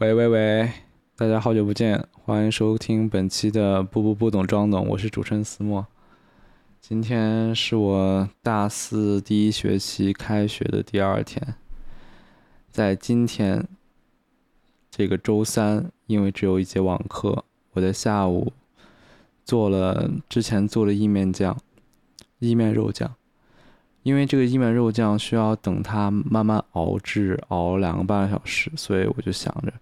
喂喂喂，大家好久不见，欢迎收听本期的不不不懂装懂，我是主持人思墨。今天是我大四第一学期开学的第二天，在今天这个周三，因为只有一节网课，我在下午做了之前做的意面酱，意面肉酱。因为这个意面肉酱需要等它慢慢熬制，熬两个半小时，所以我就想着，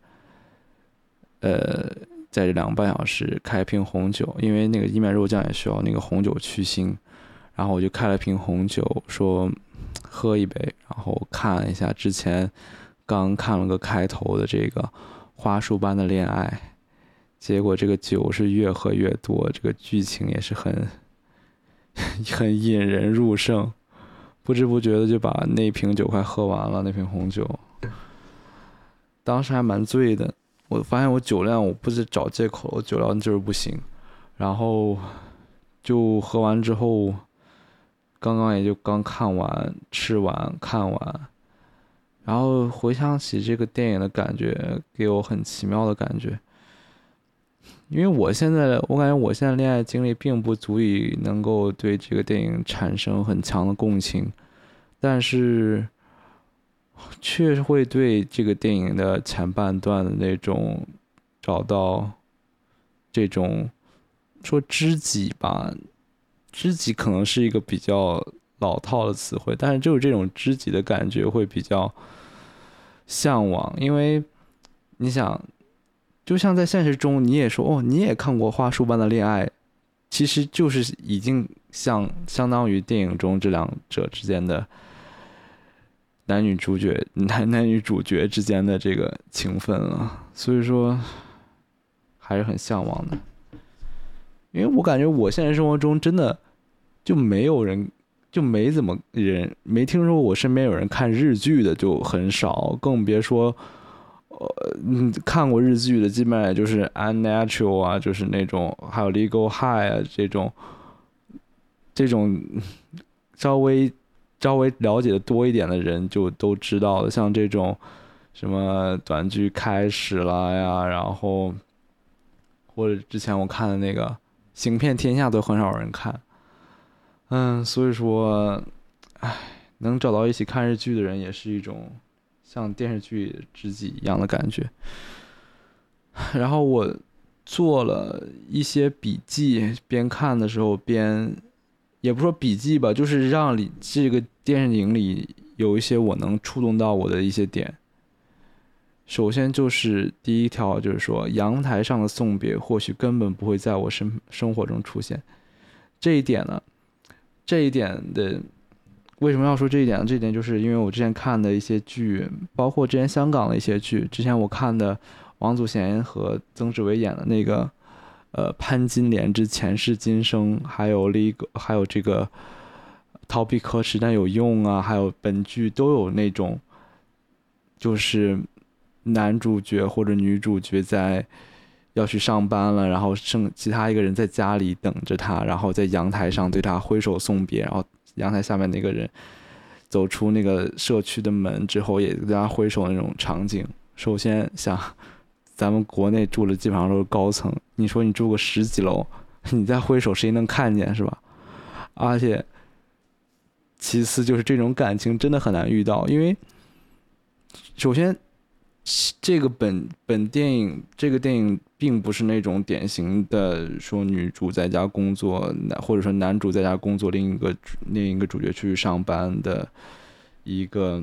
呃，在这两个半小时开一瓶红酒，因为那个意面肉酱也需要那个红酒去腥，然后我就开了瓶红酒，说喝一杯，然后看了一下之前刚看了个开头的这个花束般的恋爱，结果这个酒是越喝越多，这个剧情也是很 很引人入胜。不知不觉的就把那瓶酒快喝完了，那瓶红酒，当时还蛮醉的。我发现我酒量，我不是找借口，我酒量就是不行。然后就喝完之后，刚刚也就刚看完、吃完、看完，然后回想起这个电影的感觉，给我很奇妙的感觉。因为我现在，我感觉我现在恋爱经历并不足以能够对这个电影产生很强的共情，但是，却会对这个电影的前半段的那种找到这种说知己吧，知己可能是一个比较老套的词汇，但是就是这种知己的感觉会比较向往，因为你想。就像在现实中，你也说哦，你也看过花束般的恋爱，其实就是已经像相当于电影中这两者之间的男女主角、男 男女主角之间的这个情分了。所以说，还是很向往的。因为我感觉我现实生活中真的就没有人，就没怎么人没听说过我身边有人看日剧的就很少，更别说。呃，嗯，看过日剧的基本上也就是《Unnatural》啊，就是那种，还有《Legal High》啊这种，这种稍微稍微了解的多一点的人就都知道了。像这种什么短剧开始了呀，然后或者之前我看的那个《行骗天下》都很少人看。嗯，所以说，唉，能找到一起看日剧的人也是一种。像电视剧知己一样的感觉，然后我做了一些笔记，边看的时候边，也不说笔记吧，就是让里这个电影里有一些我能触动到我的一些点。首先就是第一条，就是说阳台上的送别或许根本不会在我生生活中出现，这一点呢，这一点的。为什么要说这一点呢？这一点就是因为我之前看的一些剧，包括之前香港的一些剧。之前我看的王祖贤和曾志伟演的那个，呃，《潘金莲之前世今生》，还有另一个，还有这个《逃避可耻但有用》啊，还有本剧都有那种，就是男主角或者女主角在要去上班了，然后剩其他一个人在家里等着他，然后在阳台上对他挥手送别，然后。阳台下面那个人走出那个社区的门之后，也跟他挥手那种场景。首先，想咱们国内住的基本上都是高层，你说你住个十几楼，你再挥手，谁能看见是吧？而且，其次就是这种感情真的很难遇到，因为首先。这个本本电影，这个电影并不是那种典型的说女主在家工作，男或者说男主在家工作，另一个另一个主角去上班的一个，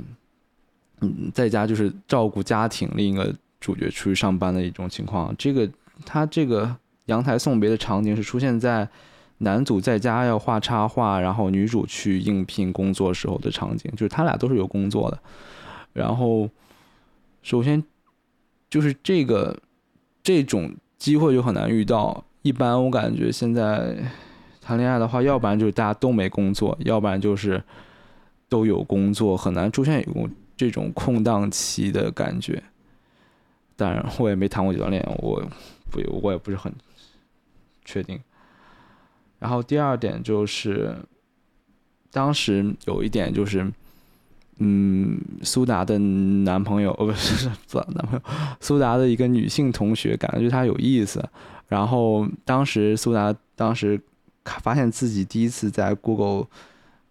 嗯，在家就是照顾家庭，另一个主角出去上班的一种情况。这个他这个阳台送别的场景是出现在男主在家要画插画，然后女主去应聘工作时候的场景，就是他俩都是有工作的，然后。首先，就是这个这种机会就很难遇到。一般我感觉现在谈恋爱的话，要不然就是大家都没工作，要不然就是都有工作，很难出现有这种空档期的感觉。当然，我也没谈过几段恋爱，我不我也不是很确定。然后第二点就是，当时有一点就是。嗯，苏达的男朋友，哦，不是 不是男朋友，苏达的一个女性同学，感觉对他有意思。然后当时苏达当时发现自己第一次在 Google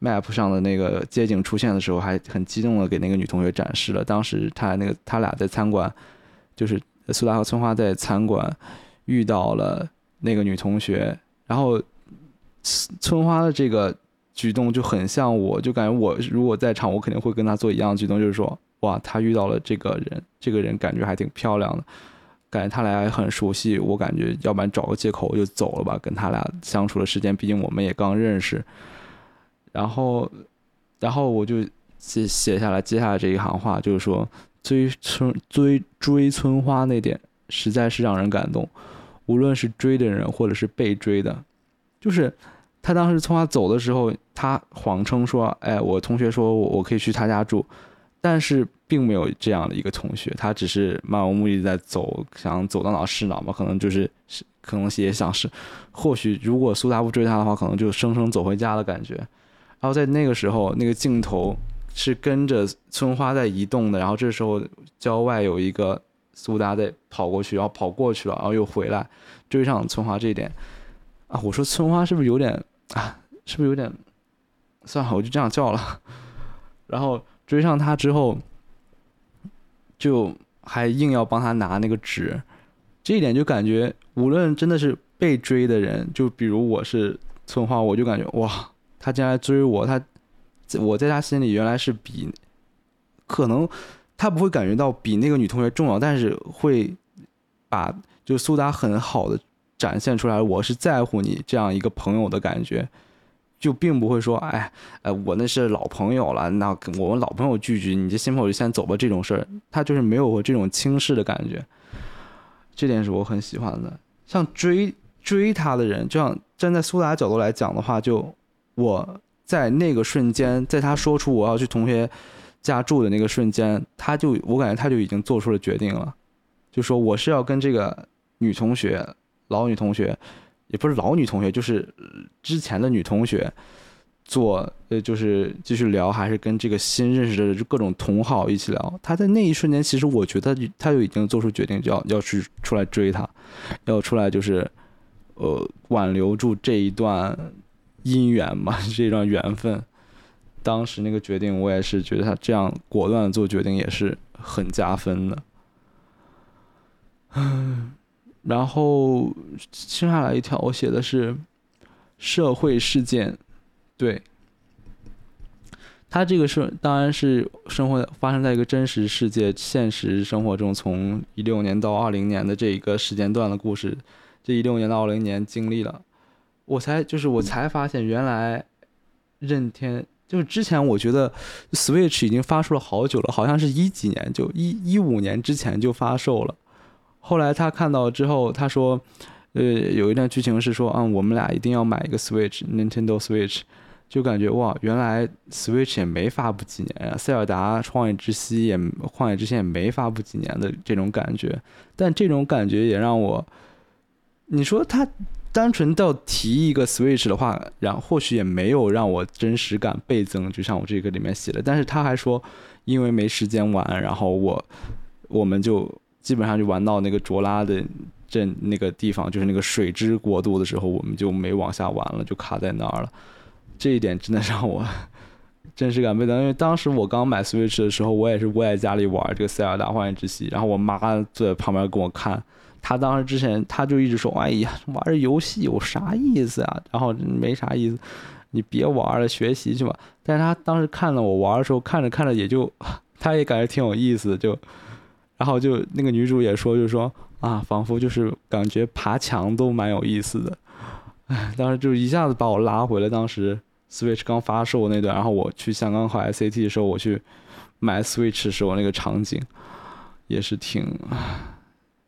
Map 上的那个街景出现的时候，还很激动的给那个女同学展示了。当时他那个他俩在餐馆，就是苏达和村花在餐馆遇到了那个女同学，然后村花的这个。举动就很像我，就感觉我如果在场，我肯定会跟她做一样的举动，就是说，哇，她遇到了这个人，这个人感觉还挺漂亮的，感觉他俩也很熟悉，我感觉要不然找个借口就走了吧，跟他俩相处的时间，毕竟我们也刚认识。然后，然后我就写写下来接下来这一行话，就是说，追春追追春花那点实在是让人感动，无论是追的人或者是被追的，就是。他当时从他走的时候，他谎称说：“哎，我同学说我我可以去他家住，但是并没有这样的一个同学，他只是漫无目的在走，想走到哪是哪嘛，可能就是，可能也想是，或许如果苏达不追他的话，可能就生生走回家的感觉。然后在那个时候，那个镜头是跟着村花在移动的，然后这时候郊外有一个苏达在跑过去，然后跑过去了，然后又回来追上村花这一点。”啊，我说村花是不是有点啊？是不是有点？算了，我就这样叫了。然后追上他之后，就还硬要帮他拿那个纸，这一点就感觉，无论真的是被追的人，就比如我是村花，我就感觉哇，他竟然追我，他我在他心里原来是比，可能他不会感觉到比那个女同学重要，但是会把就苏达很好的。展现出来我是在乎你这样一个朋友的感觉，就并不会说，哎，哎，我那是老朋友了，那我们老朋友聚聚，你这新朋友就先走吧。这种事儿，他就是没有这种轻视的感觉，这点是我很喜欢的。像追追他的人，就像站在苏达角度来讲的话，就我在那个瞬间，在他说出我要去同学家住的那个瞬间，他就我感觉他就已经做出了决定了，就说我是要跟这个女同学。老女同学，也不是老女同学，就是之前的女同学，做呃，就是继续聊，还是跟这个新认识的各种同好一起聊。他在那一瞬间，其实我觉得他就已经做出决定，就要要去出来追她，要出来就是呃挽留住这一段姻缘嘛，这段缘分。当时那个决定，我也是觉得他这样果断的做决定也是很加分的。嗯。然后剩下来一条，我写的是社会事件，对，他这个是当然是生活发生在一个真实世界、现实生活中，从一六年到二零年的这一个时间段的故事。这一六年到二零年经历了，我才就是我才发现，原来任天就是之前我觉得 Switch 已经发售了好久了，好像是一几年就一一五年之前就发售了。后来他看到之后，他说：“呃，有一段剧情是说，嗯，我们俩一定要买一个 Switch，Nintendo Switch。”就感觉哇，原来 Switch 也没发布几年啊，《塞尔达：创野之息》也《旷野之息》也没发布几年的这种感觉。但这种感觉也让我，你说他单纯到提一个 Switch 的话，然后或许也没有让我真实感倍增。就像我这个里面写的，但是他还说，因为没时间玩，然后我我们就。基本上就玩到那个卓拉的镇那个地方，就是那个水之国度的时候，我们就没往下玩了，就卡在那儿了。这一点真的让我真实感倍增，因为当时我刚买 Switch 的时候，我也是窝在家里玩这个《塞尔达荒野之息》，然后我妈坐在旁边跟我看。他当时之前他就一直说：“哎呀，玩游戏有啥意思啊？然后没啥意思，你别玩了，学习去吧。”但是他当时看了我玩的时候，看着看着也就，他也感觉挺有意思，就。然后就那个女主也说，就说啊，仿佛就是感觉爬墙都蛮有意思的，哎，当时就一下子把我拉回了当时 Switch 刚发售那段，然后我去香港考 SAT 的时候，我去买 Switch 时候那个场景，也是挺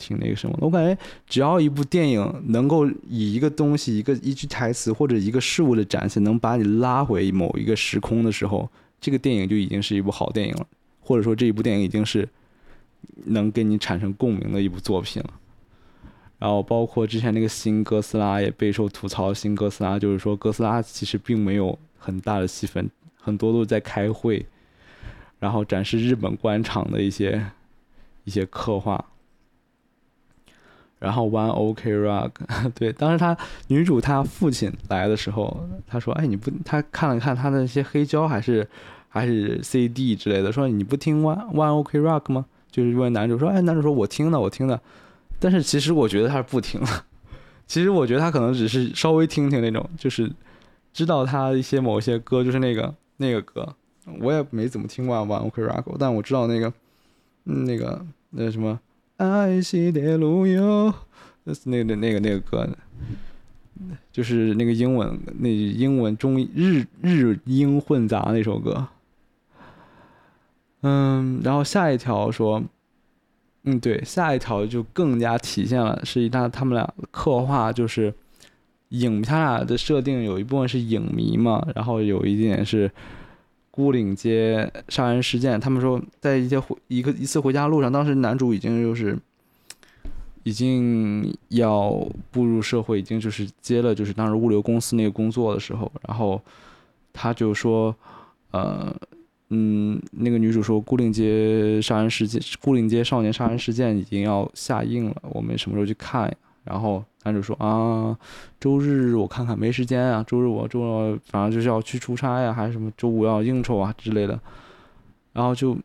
挺那个什么。我感觉只要一部电影能够以一个东西、一个一句台词或者一个事物的展现，能把你拉回某一个时空的时候，这个电影就已经是一部好电影了，或者说这一部电影已经是。能跟你产生共鸣的一部作品了，然后包括之前那个新哥斯拉也备受吐槽。新哥斯拉就是说，哥斯拉其实并没有很大的戏份，很多都在开会。然后展示日本官场的一些一些刻画。然后 One OK Rock，对，当时他女主她父亲来的时候，他说：“哎，你不？”他看了看他那些黑胶还是还是 CD 之类的，说：“你不听 One One OK Rock 吗？”就是问男主说：“哎，男主说我听的，我听的。”但是其实我觉得他是不听了。其实我觉得他可能只是稍微听听那种，就是知道他一些某些歌，就是那个那个歌，我也没怎么听过 One OK Rock，但我知道那个那个那什么。爱惜的路哟，那个那个那个歌，就是那个英文那英文中日日英混杂那首歌。嗯，然后下一条说，嗯，对，下一条就更加体现了是一他他们俩刻画就是影他俩的设定有一部分是影迷嘛，然后有一点是。孤岭街杀人事件，他们说在一些回一个一次回家路上，当时男主已经就是已经要步入社会，已经就是接了就是当时物流公司那个工作的时候，然后他就说，呃，嗯，那个女主说孤岭街杀人事件，孤岭街少年杀人事件已经要下映了，我们什么时候去看呀？然后。男主说啊，周日我看看没时间啊，周日我周日反正就是要去出差呀，还是什么周五要应酬啊之类的。然后就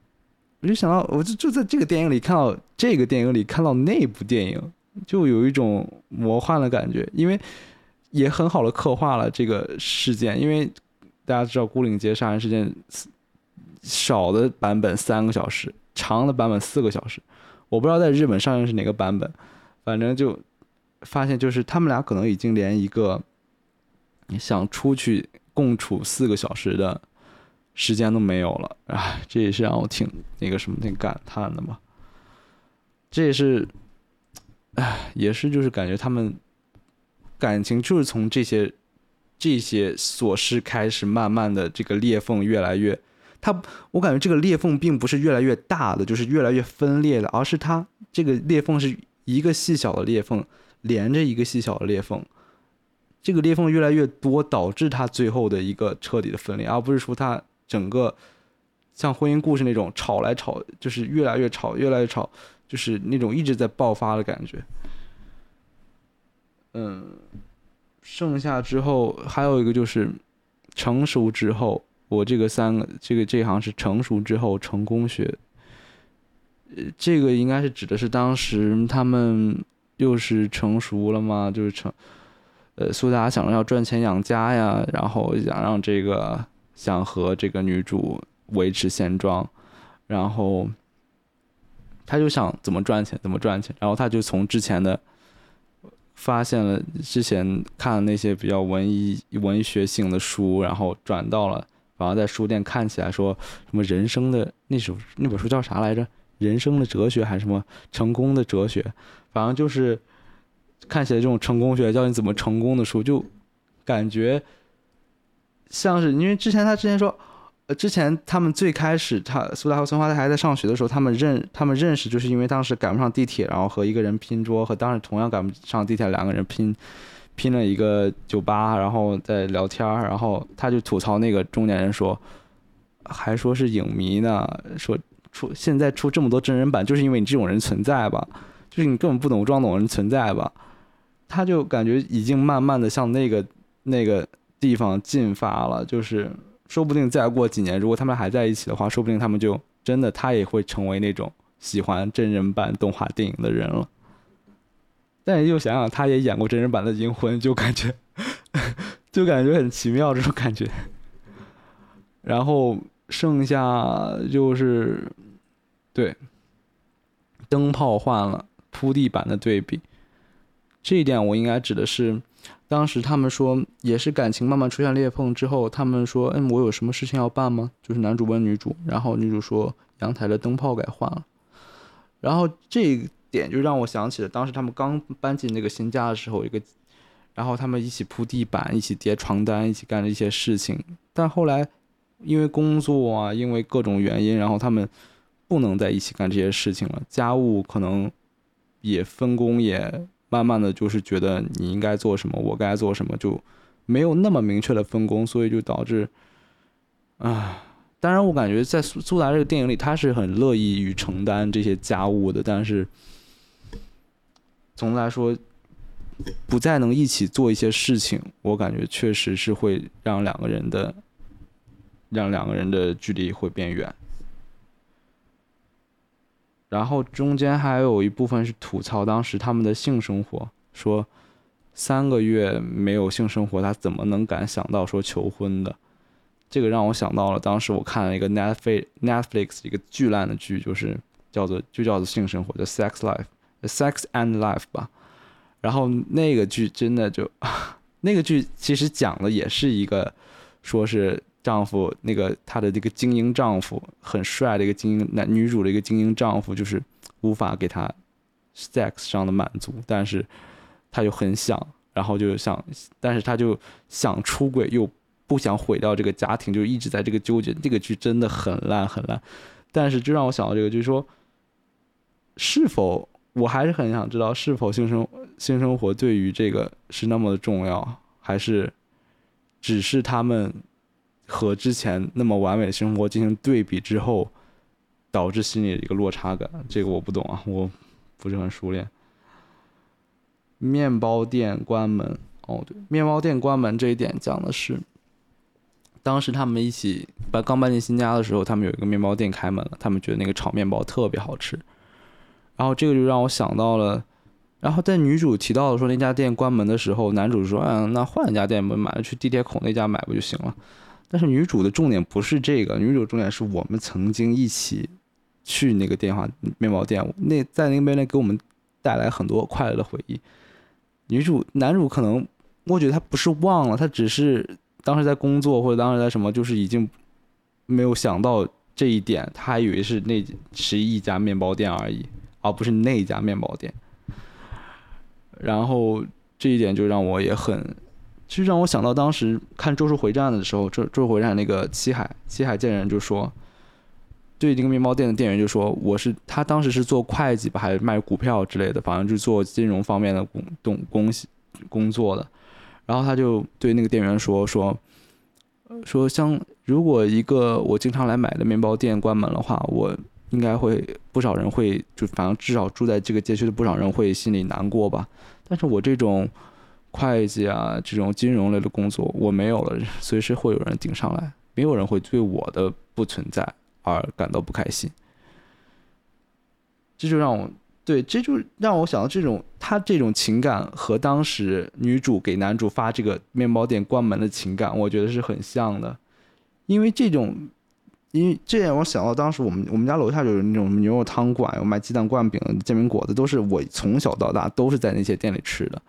我就想到，我就就在这个电影里看到这个电影里看到那部电影，就有一种魔幻的感觉，因为也很好的刻画了这个事件。因为大家知道孤岭街杀人事件，少的版本三个小时，长的版本四个小时。我不知道在日本上映是哪个版本，反正就。发现就是他们俩可能已经连一个想出去共处四个小时的时间都没有了，哎，这也是让我挺那个什么挺感叹的嘛。这也是，哎，也是就是感觉他们感情就是从这些这些琐事开始，慢慢的这个裂缝越来越，他我感觉这个裂缝并不是越来越大的，就是越来越分裂的，而是它这个裂缝是一个细小的裂缝。连着一个细小的裂缝，这个裂缝越来越多，导致它最后的一个彻底的分裂，而不是说它整个像婚姻故事那种吵来吵，就是越来越吵，越来越吵，就是那种一直在爆发的感觉。嗯，剩下之后还有一个就是成熟之后，我这个三个这个这行是成熟之后成功学，这个应该是指的是当时他们。又是成熟了吗？就是成，呃，苏达想要赚钱养家呀，然后想让这个想和这个女主维持现状，然后他就想怎么赚钱怎么赚钱，然后他就从之前的发现了之前看那些比较文艺文学性的书，然后转到了，然后在书店看起来说什么人生的那首那本书叫啥来着？人生的哲学还是什么成功的哲学？反正就是看起来这种成功学教你怎么成功的书，就感觉像是因为之前他之前说，呃，之前他们最开始他苏达和孙花他还在上学的时候，他们认他们认识就是因为当时赶不上地铁，然后和一个人拼桌，和当时同样赶不上地铁两个人拼拼了一个酒吧，然后在聊天然后他就吐槽那个中年人说，还说是影迷呢，说出现在出这么多真人版，就是因为你这种人存在吧。就是你根本不懂装懂人存在吧，他就感觉已经慢慢的向那个那个地方进发了。就是说不定再过几年，如果他们还在一起的话，说不定他们就真的他也会成为那种喜欢真人版动画电影的人了。但又想想，他也演过真人版的《银魂》，就感觉 就感觉很奇妙这种感觉。然后剩下就是对灯泡换了。铺地板的对比，这一点我应该指的是，当时他们说也是感情慢慢出现裂缝之后，他们说，嗯，我有什么事情要办吗？就是男主问女主，然后女主说阳台的灯泡该换了，然后这一点就让我想起了当时他们刚搬进那个新家的时候，一个，然后他们一起铺地板，一起叠床单，一起干了一些事情，但后来因为工作啊，因为各种原因，然后他们不能在一起干这些事情了，家务可能。也分工也慢慢的就是觉得你应该做什么，我该做什么，就没有那么明确的分工，所以就导致，啊，当然，我感觉在苏苏达这个电影里，他是很乐意于承担这些家务的。但是，总的来说，不再能一起做一些事情，我感觉确实是会让两个人的，让两个人的距离会变远。然后中间还有一部分是吐槽当时他们的性生活，说三个月没有性生活，他怎么能敢想到说求婚的？这个让我想到了当时我看了一个 Netflix Netflix 一个巨烂的剧，就是叫做就叫做性生活，叫 Sex Life，Sex and Life 吧。然后那个剧真的就，那个剧其实讲的也是一个，说是丈夫那个他的这个精英丈夫很帅的一个精英男女主的一个精英丈夫，就是无法给他 sex 上的满足，但是他就很想，然后就想，但是他就想出轨又。不想毁掉这个家庭，就一直在这个纠结。这个剧真的很烂很烂，但是就让我想到这个，就是说，是否我还是很想知道，是否性生性生活对于这个是那么的重要，还是只是他们和之前那么完美的生活进行对比之后，导致心里的一个落差感？这个我不懂啊，我不是很熟练。面包店关门，哦对，面包店关门这一点讲的是。当时他们一起搬刚搬进新家的时候，他们有一个面包店开门了，他们觉得那个炒面包特别好吃，然后这个就让我想到了，然后在女主提到说那家店关门的时候，男主说，嗯，那换一家店吧，买去地铁口那家买不就行了？但是女主的重点不是这个，女主重点是我们曾经一起去那个电话面包店，那在那边呢给我们带来很多快乐的回忆。女主男主可能我觉得他不是忘了，他只是。当时在工作或者当时在什么，就是已经没有想到这一点，他还以为是那是一家面包店而已，而不是那一家面包店。然后这一点就让我也很，其实让我想到当时看《咒术回战》的时候，《咒咒术回战》那个七海七海剑人就说，对那个面包店的店员就说，我是他当时是做会计吧，还是卖股票之类的，反正就是做金融方面的工动工工作的。然后他就对那个店员说说，说像如果一个我经常来买的面包店关门的话，我应该会不少人会就反正至少住在这个街区的不少人会心里难过吧。但是我这种会计啊这种金融类的工作我没有了，随时会有人顶上来，没有人会对我的不存在而感到不开心。这就让我。对，这就让我想到这种他这种情感和当时女主给男主发这个面包店关门的情感，我觉得是很像的。因为这种，因为这让我想到当时我们我们家楼下就有那种牛肉汤馆，有卖鸡蛋灌饼、煎饼果子，都是我从小到大都是在那些店里吃的。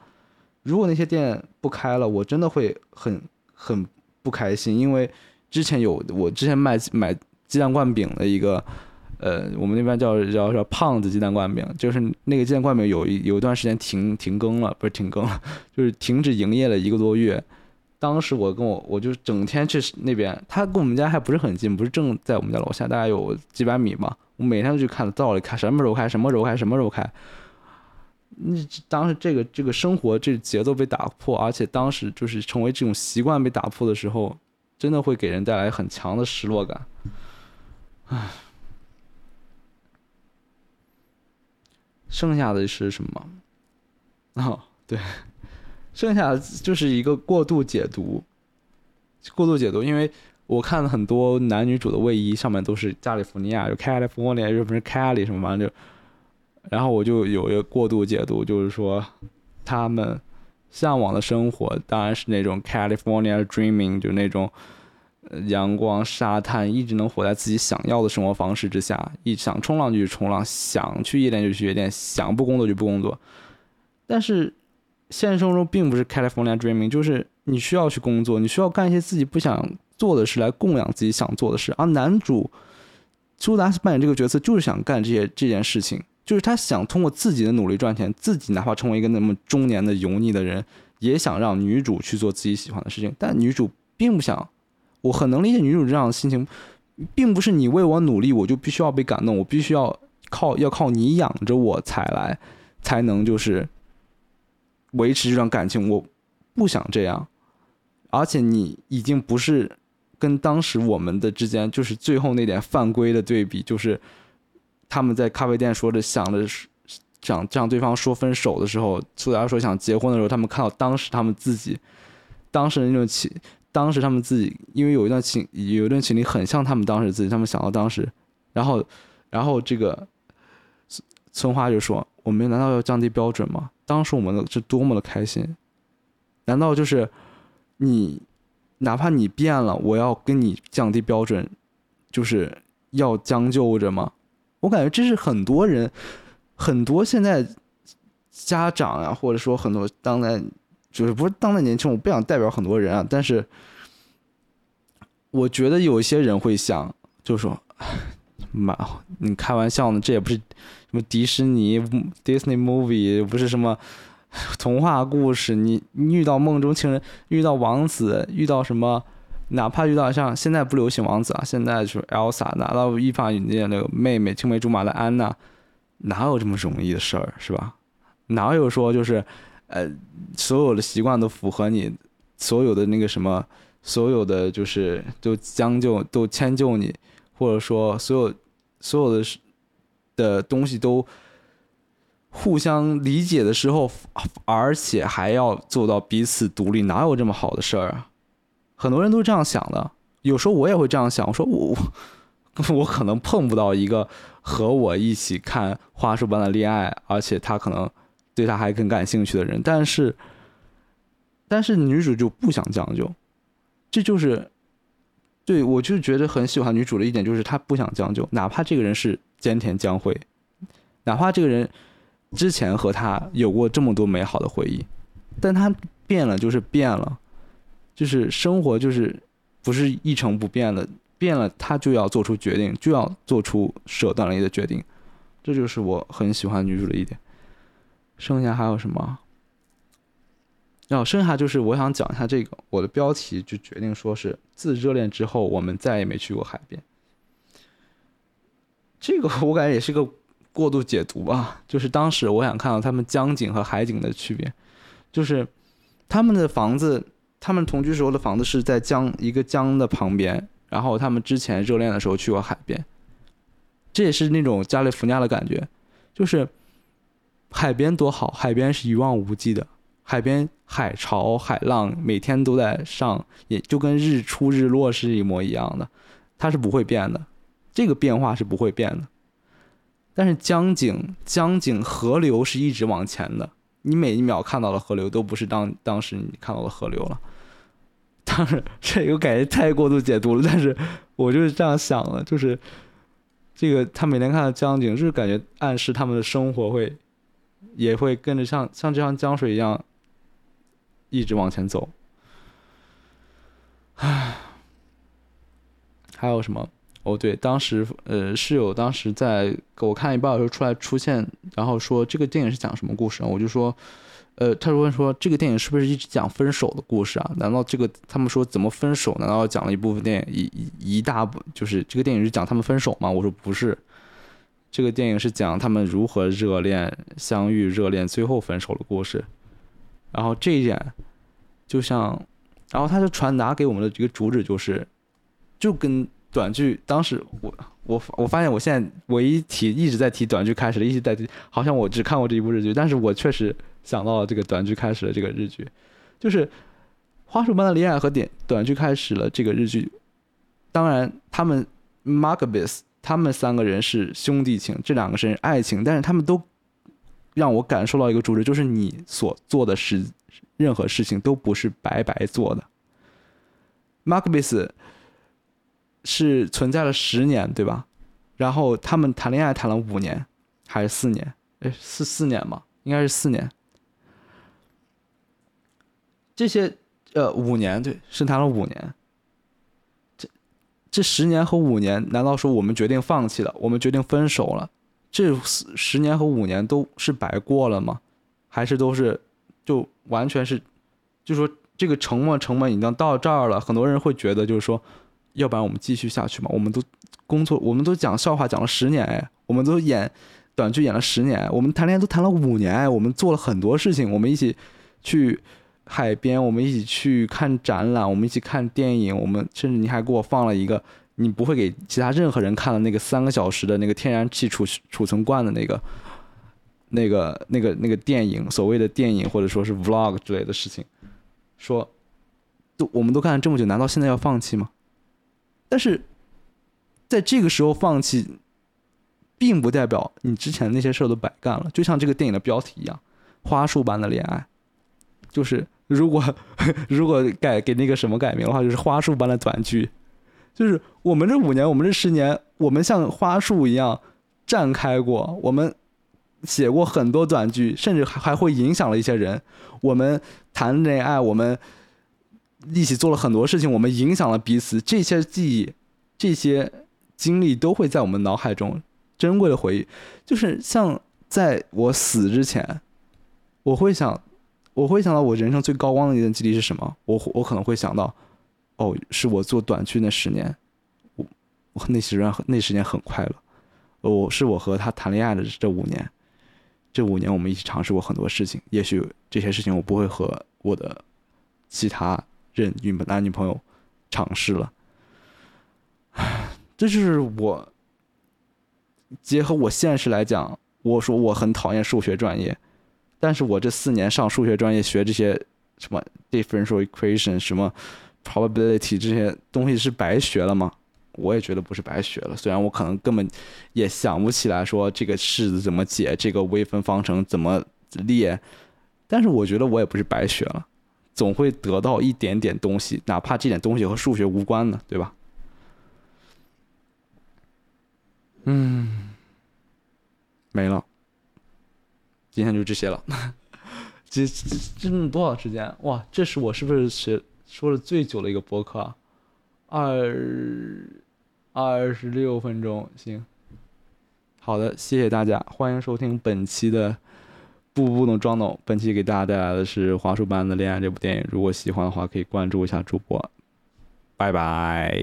如果那些店不开了，我真的会很很不开心，因为之前有我之前卖买鸡蛋灌饼的一个。呃，我们那边叫叫叫胖子鸡蛋灌饼，就是那个鸡蛋灌饼有一有一段时间停停更了，不是停更了，就是停止营业了一个多月。当时我跟我我就整天去那边，他跟我们家还不是很近，不是正在我们家楼下，大概有几百米嘛。我每天都去看到底开什么时候开，什么时候开，什么时候开。那当时这个这个生活这节奏被打破，而且当时就是成为这种习惯被打破的时候，真的会给人带来很强的失落感。唉。剩下的是什么？哦，对，剩下的就是一个过度解读，过度解读。因为我看了很多男女主的卫衣，上面都是加利福尼亚，就 California，又不是 Cali 什么，反正就，然后我就有一个过度解读，就是说他们向往的生活当然是那种 California dreaming，就那种。阳光、沙滩，一直能活在自己想要的生活方式之下。一想冲浪就去冲浪，想去夜店就去夜店，想不工作就不工作。但是现实生活中并不是 California dreaming，就是你需要去工作，你需要干一些自己不想做的事来供养自己想做的事。而男主苏达斯扮演这个角色，就是想干这些这件事情，就是他想通过自己的努力赚钱，自己哪怕成为一个那么中年的油腻的人，也想让女主去做自己喜欢的事情。但女主并不想。我很能理解女主这样的心情，并不是你为我努力，我就必须要被感动，我必须要靠要靠你养着我才来，才能就是维持这段感情。我不想这样，而且你已经不是跟当时我们的之间，就是最后那点犯规的对比，就是他们在咖啡店说着想着想让对方说分手的时候，苏达说想结婚的时候，他们看到当时他们自己当时的那种情，当时他们自己因为有一段情有一段情侣很像他们当时自己，他们想到当时，然后然后这个村花就说：“我们难道要降低标准吗？当时我们的是多么的开心，难道就是你？”哪怕你变了，我要跟你降低标准，就是要将就着吗？我感觉这是很多人，很多现在家长啊，或者说很多当代，就是不是当代年轻，我不想代表很多人啊，但是我觉得有些人会想，就说，妈，你开玩笑呢？这也不是什么迪士尼 Disney movie，不是什么。童话故事，你你遇到梦中情人，遇到王子，遇到什么，哪怕遇到像现在不流行王子啊，现在就是 Elsa 拿到一发引荐那个妹妹青梅竹马的安娜，哪有这么容易的事儿是吧？哪有说就是，呃，所有的习惯都符合你，所有的那个什么，所有的就是都将就都迁就你，或者说所有所有的的东西都。互相理解的时候，而且还要做到彼此独立，哪有这么好的事儿啊？很多人都是这样想的。有时候我也会这样想，我说我 我可能碰不到一个和我一起看花束般的恋爱，而且他可能对他还更感兴趣的人。但是，但是女主就不想将就，这就是对我就觉得很喜欢女主的一点，就是她不想将就，哪怕这个人是菅田将晖，哪怕这个人。之前和他有过这么多美好的回忆，但他变了就是变了，就是生活就是不是一成不变的，变了他就要做出决定，就要做出舍断离的决定，这就是我很喜欢女主的一点。剩下还有什么？然后剩下就是我想讲一下这个，我的标题就决定说是自热恋之后我们再也没去过海边。这个我感觉也是个。过度解读吧，就是当时我想看到他们江景和海景的区别，就是他们的房子，他们同居时候的房子是在江一个江的旁边，然后他们之前热恋的时候去过海边，这也是那种加利福尼亚的感觉，就是海边多好，海边是一望无际的，海边海潮海浪每天都在上，也就跟日出日落是一模一样的，它是不会变的，这个变化是不会变的。但是江景江景河流是一直往前的，你每一秒看到的河流都不是当当时你看到的河流了。当然这个感觉太过度解读了，但是我就是这样想的，就是这个他每天看到江景，就是感觉暗示他们的生活会也会跟着像像这样江水一样一直往前走。唉，还有什么？哦，对，当时呃室友当时在给我看一半的时候出来出现，然后说这个电影是讲什么故事？我就说，呃，他就问说这个电影是不是一直讲分手的故事啊？难道这个他们说怎么分手？难道讲了一部分电影一一大部就是这个电影是讲他们分手吗？我说不是，这个电影是讲他们如何热恋、相遇、热恋，最后分手的故事。然后这一点就像，然后他就传达给我们的一个主旨就是，就跟。短剧当时我我我发现我现在唯一提一直在提短剧开始了，一直在提，好像我只看过这一部日剧，但是我确实想到了这个短剧开始了这个日剧，就是《花束般的恋爱》和点短剧开始了这个日剧。当然，他们 Markabis 他们三个人是兄弟情，这两个是爱情，但是他们都让我感受到一个主旨，就是你所做的事任何事情都不是白白做的。Markabis。是存在了十年，对吧？然后他们谈恋爱谈了五年，还是四年？哎，是四年吗？应该是四年。这些呃，五年对，是谈了五年。这这十年和五年，难道说我们决定放弃了？我们决定分手了？这十年和五年都是白过了吗？还是都是就完全是，就说这个沉没成本已经到这儿了？很多人会觉得，就是说。要不然我们继续下去嘛？我们都工作，我们都讲笑话讲了十年哎，我们都演短剧演了十年，我们谈恋爱都谈了五年哎，我们做了很多事情，我们一起去海边，我们一起去看展览，我们一起看电影，我们甚至你还给我放了一个你不会给其他任何人看的那个三个小时的那个天然气储储存罐的那个那个那个那个电影，所谓的电影或者说是 vlog 之类的事情，说都我们都干了这么久，难道现在要放弃吗？但是在这个时候放弃，并不代表你之前那些事儿都白干了。就像这个电影的标题一样，《花束般的恋爱》，就是如果 如果改给那个什么改名的话，就是花束般的短剧。就是我们这五年，我们这十年，我们像花束一样绽开过，我们写过很多短剧，甚至还还会影响了一些人。我们谈恋爱，我们。一起做了很多事情，我们影响了彼此。这些记忆、这些经历都会在我们脑海中珍贵的回忆。就是像在我死之前，我会想，我会想到我人生最高光的一段经历是什么？我我可能会想到，哦，是我做短剧那十年，我我那时间那十年很快乐。我是我和他谈恋爱的这五年，这五年我们一起尝试过很多事情。也许这些事情我不会和我的其他。任女男女朋友尝试了，这就是我结合我现实来讲，我说我很讨厌数学专业，但是我这四年上数学专业学这些什么 differential equation 什么 probability 这些东西是白学了吗？我也觉得不是白学了，虽然我可能根本也想不起来说这个式子怎么解，这个微分方程怎么列，但是我觉得我也不是白学了。总会得到一点点东西，哪怕这点东西和数学无关呢，对吧？嗯，没了，今天就这些了。这这这多少时间？哇，这是我是不是学说了最久的一个播客？二二十六分钟，行。好的，谢谢大家，欢迎收听本期的。不不懂装懂，本期给大家带来的是《华硕班的恋爱》这部电影。如果喜欢的话，可以关注一下主播。拜拜。